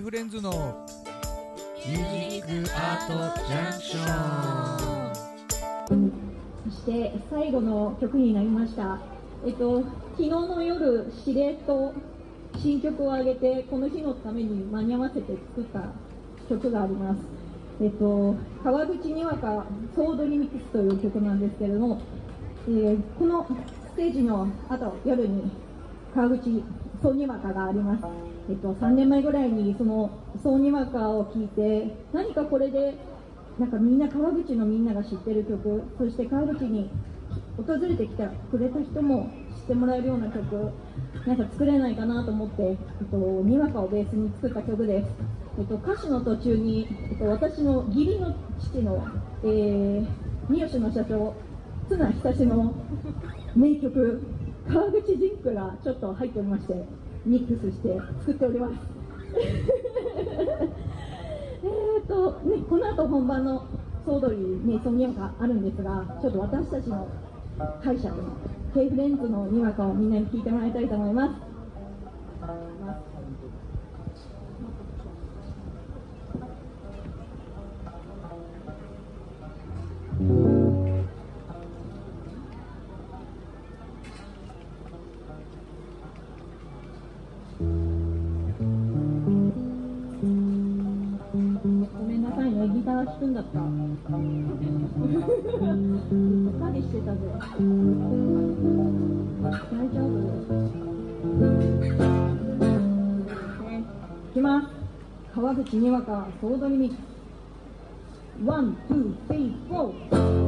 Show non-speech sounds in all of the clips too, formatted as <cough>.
フレンズのミュージックアートジャンクションそして最後の曲になりました。えっと、昨日の夜、しれっと新曲を上げて、この日のために間に合わせて作った曲があります。えっと、川口にわかソードリミックスという曲なんですけれども、えーこのステージの後、夜に川口総にわかがあります。えっと、3年前ぐらいにその総にわかを聴いて、何かこれでなんかみんな川口のみんなが知ってる曲そして川口に訪れてきてくれた人も知ってもらえるような曲なんか作れないかなと思って、えっと、にわかをベースに作った曲です、えっと、歌詞の途中に、えっと、私の義理の父の、えー、三好の社長綱久志の名曲「川口ジンク」がちょっと入っておりましてミックスして作っております <laughs> えっとね、この後本番の総取りにそのにわかあるんですが、ちょっと私たちの解釈の K フレンズのにわかをみんなに聞いてもらいたいと思います。ね、ギター弾くんだった。うっかりしてたぜ。大丈夫ねいきます。川口にわか総取りミックス。ワン、ツー、スリー、フォー。「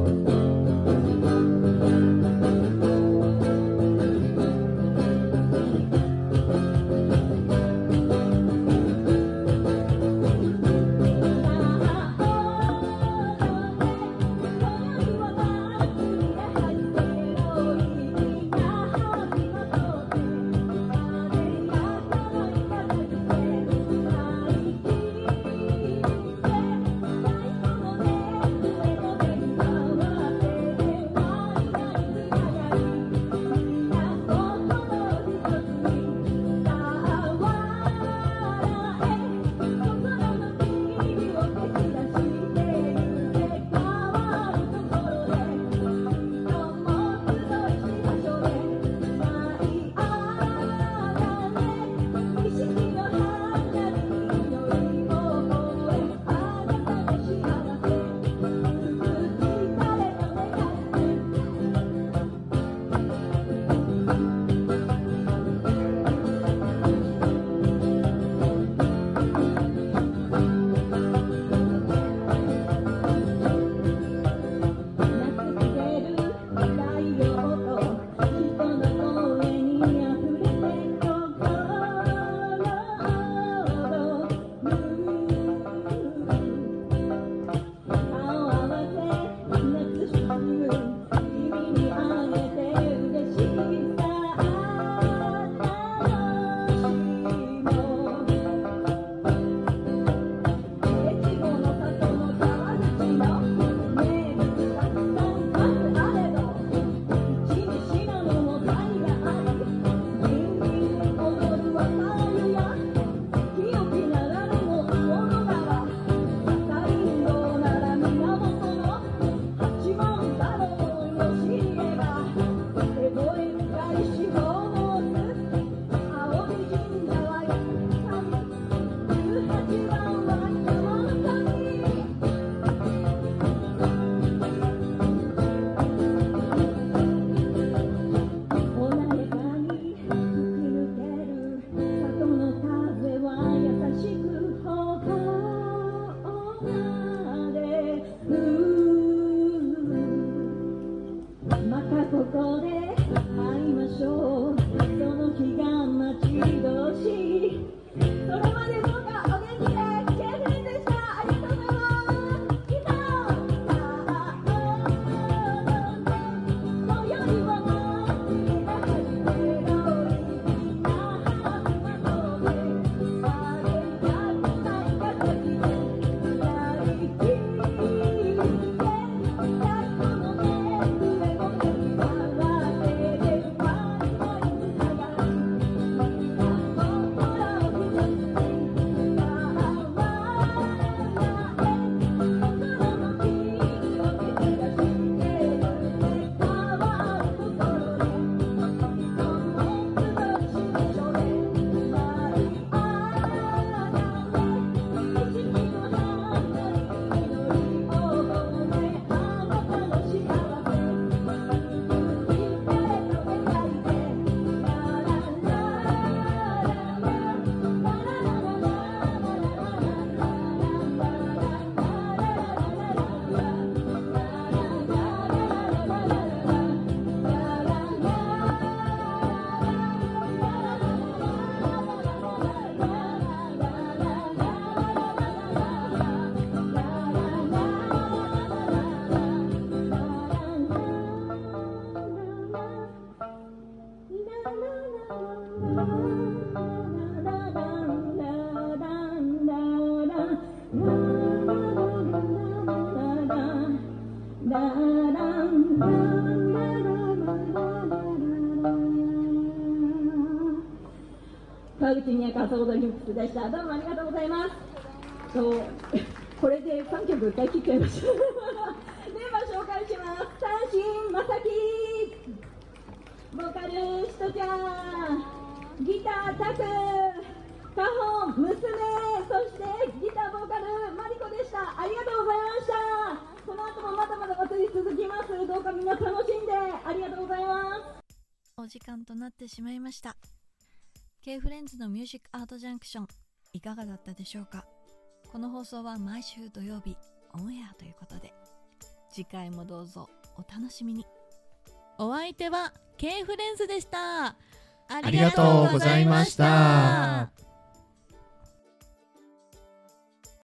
メカソードリミックスでした。どうもありがとうございます。そう <laughs> これで3曲歌い切っちゃいました。メンバー紹介します。三振、まさき、ボーカル、しとちゃん、ギター、タク、カホン、娘、そしてギター、ボーカル、マリコでした。ありがとうございました。この後もまだまだ祭り続きます。どうかみんな楽しんで、ありがとうございます。お時間となってしまいました K フレンズのミュージックアートジャンクションいかがだったでしょうか？この放送は毎週土曜日オンエアということで次回もどうぞお楽しみに。お相手は K フレンズでした。あありがとうございました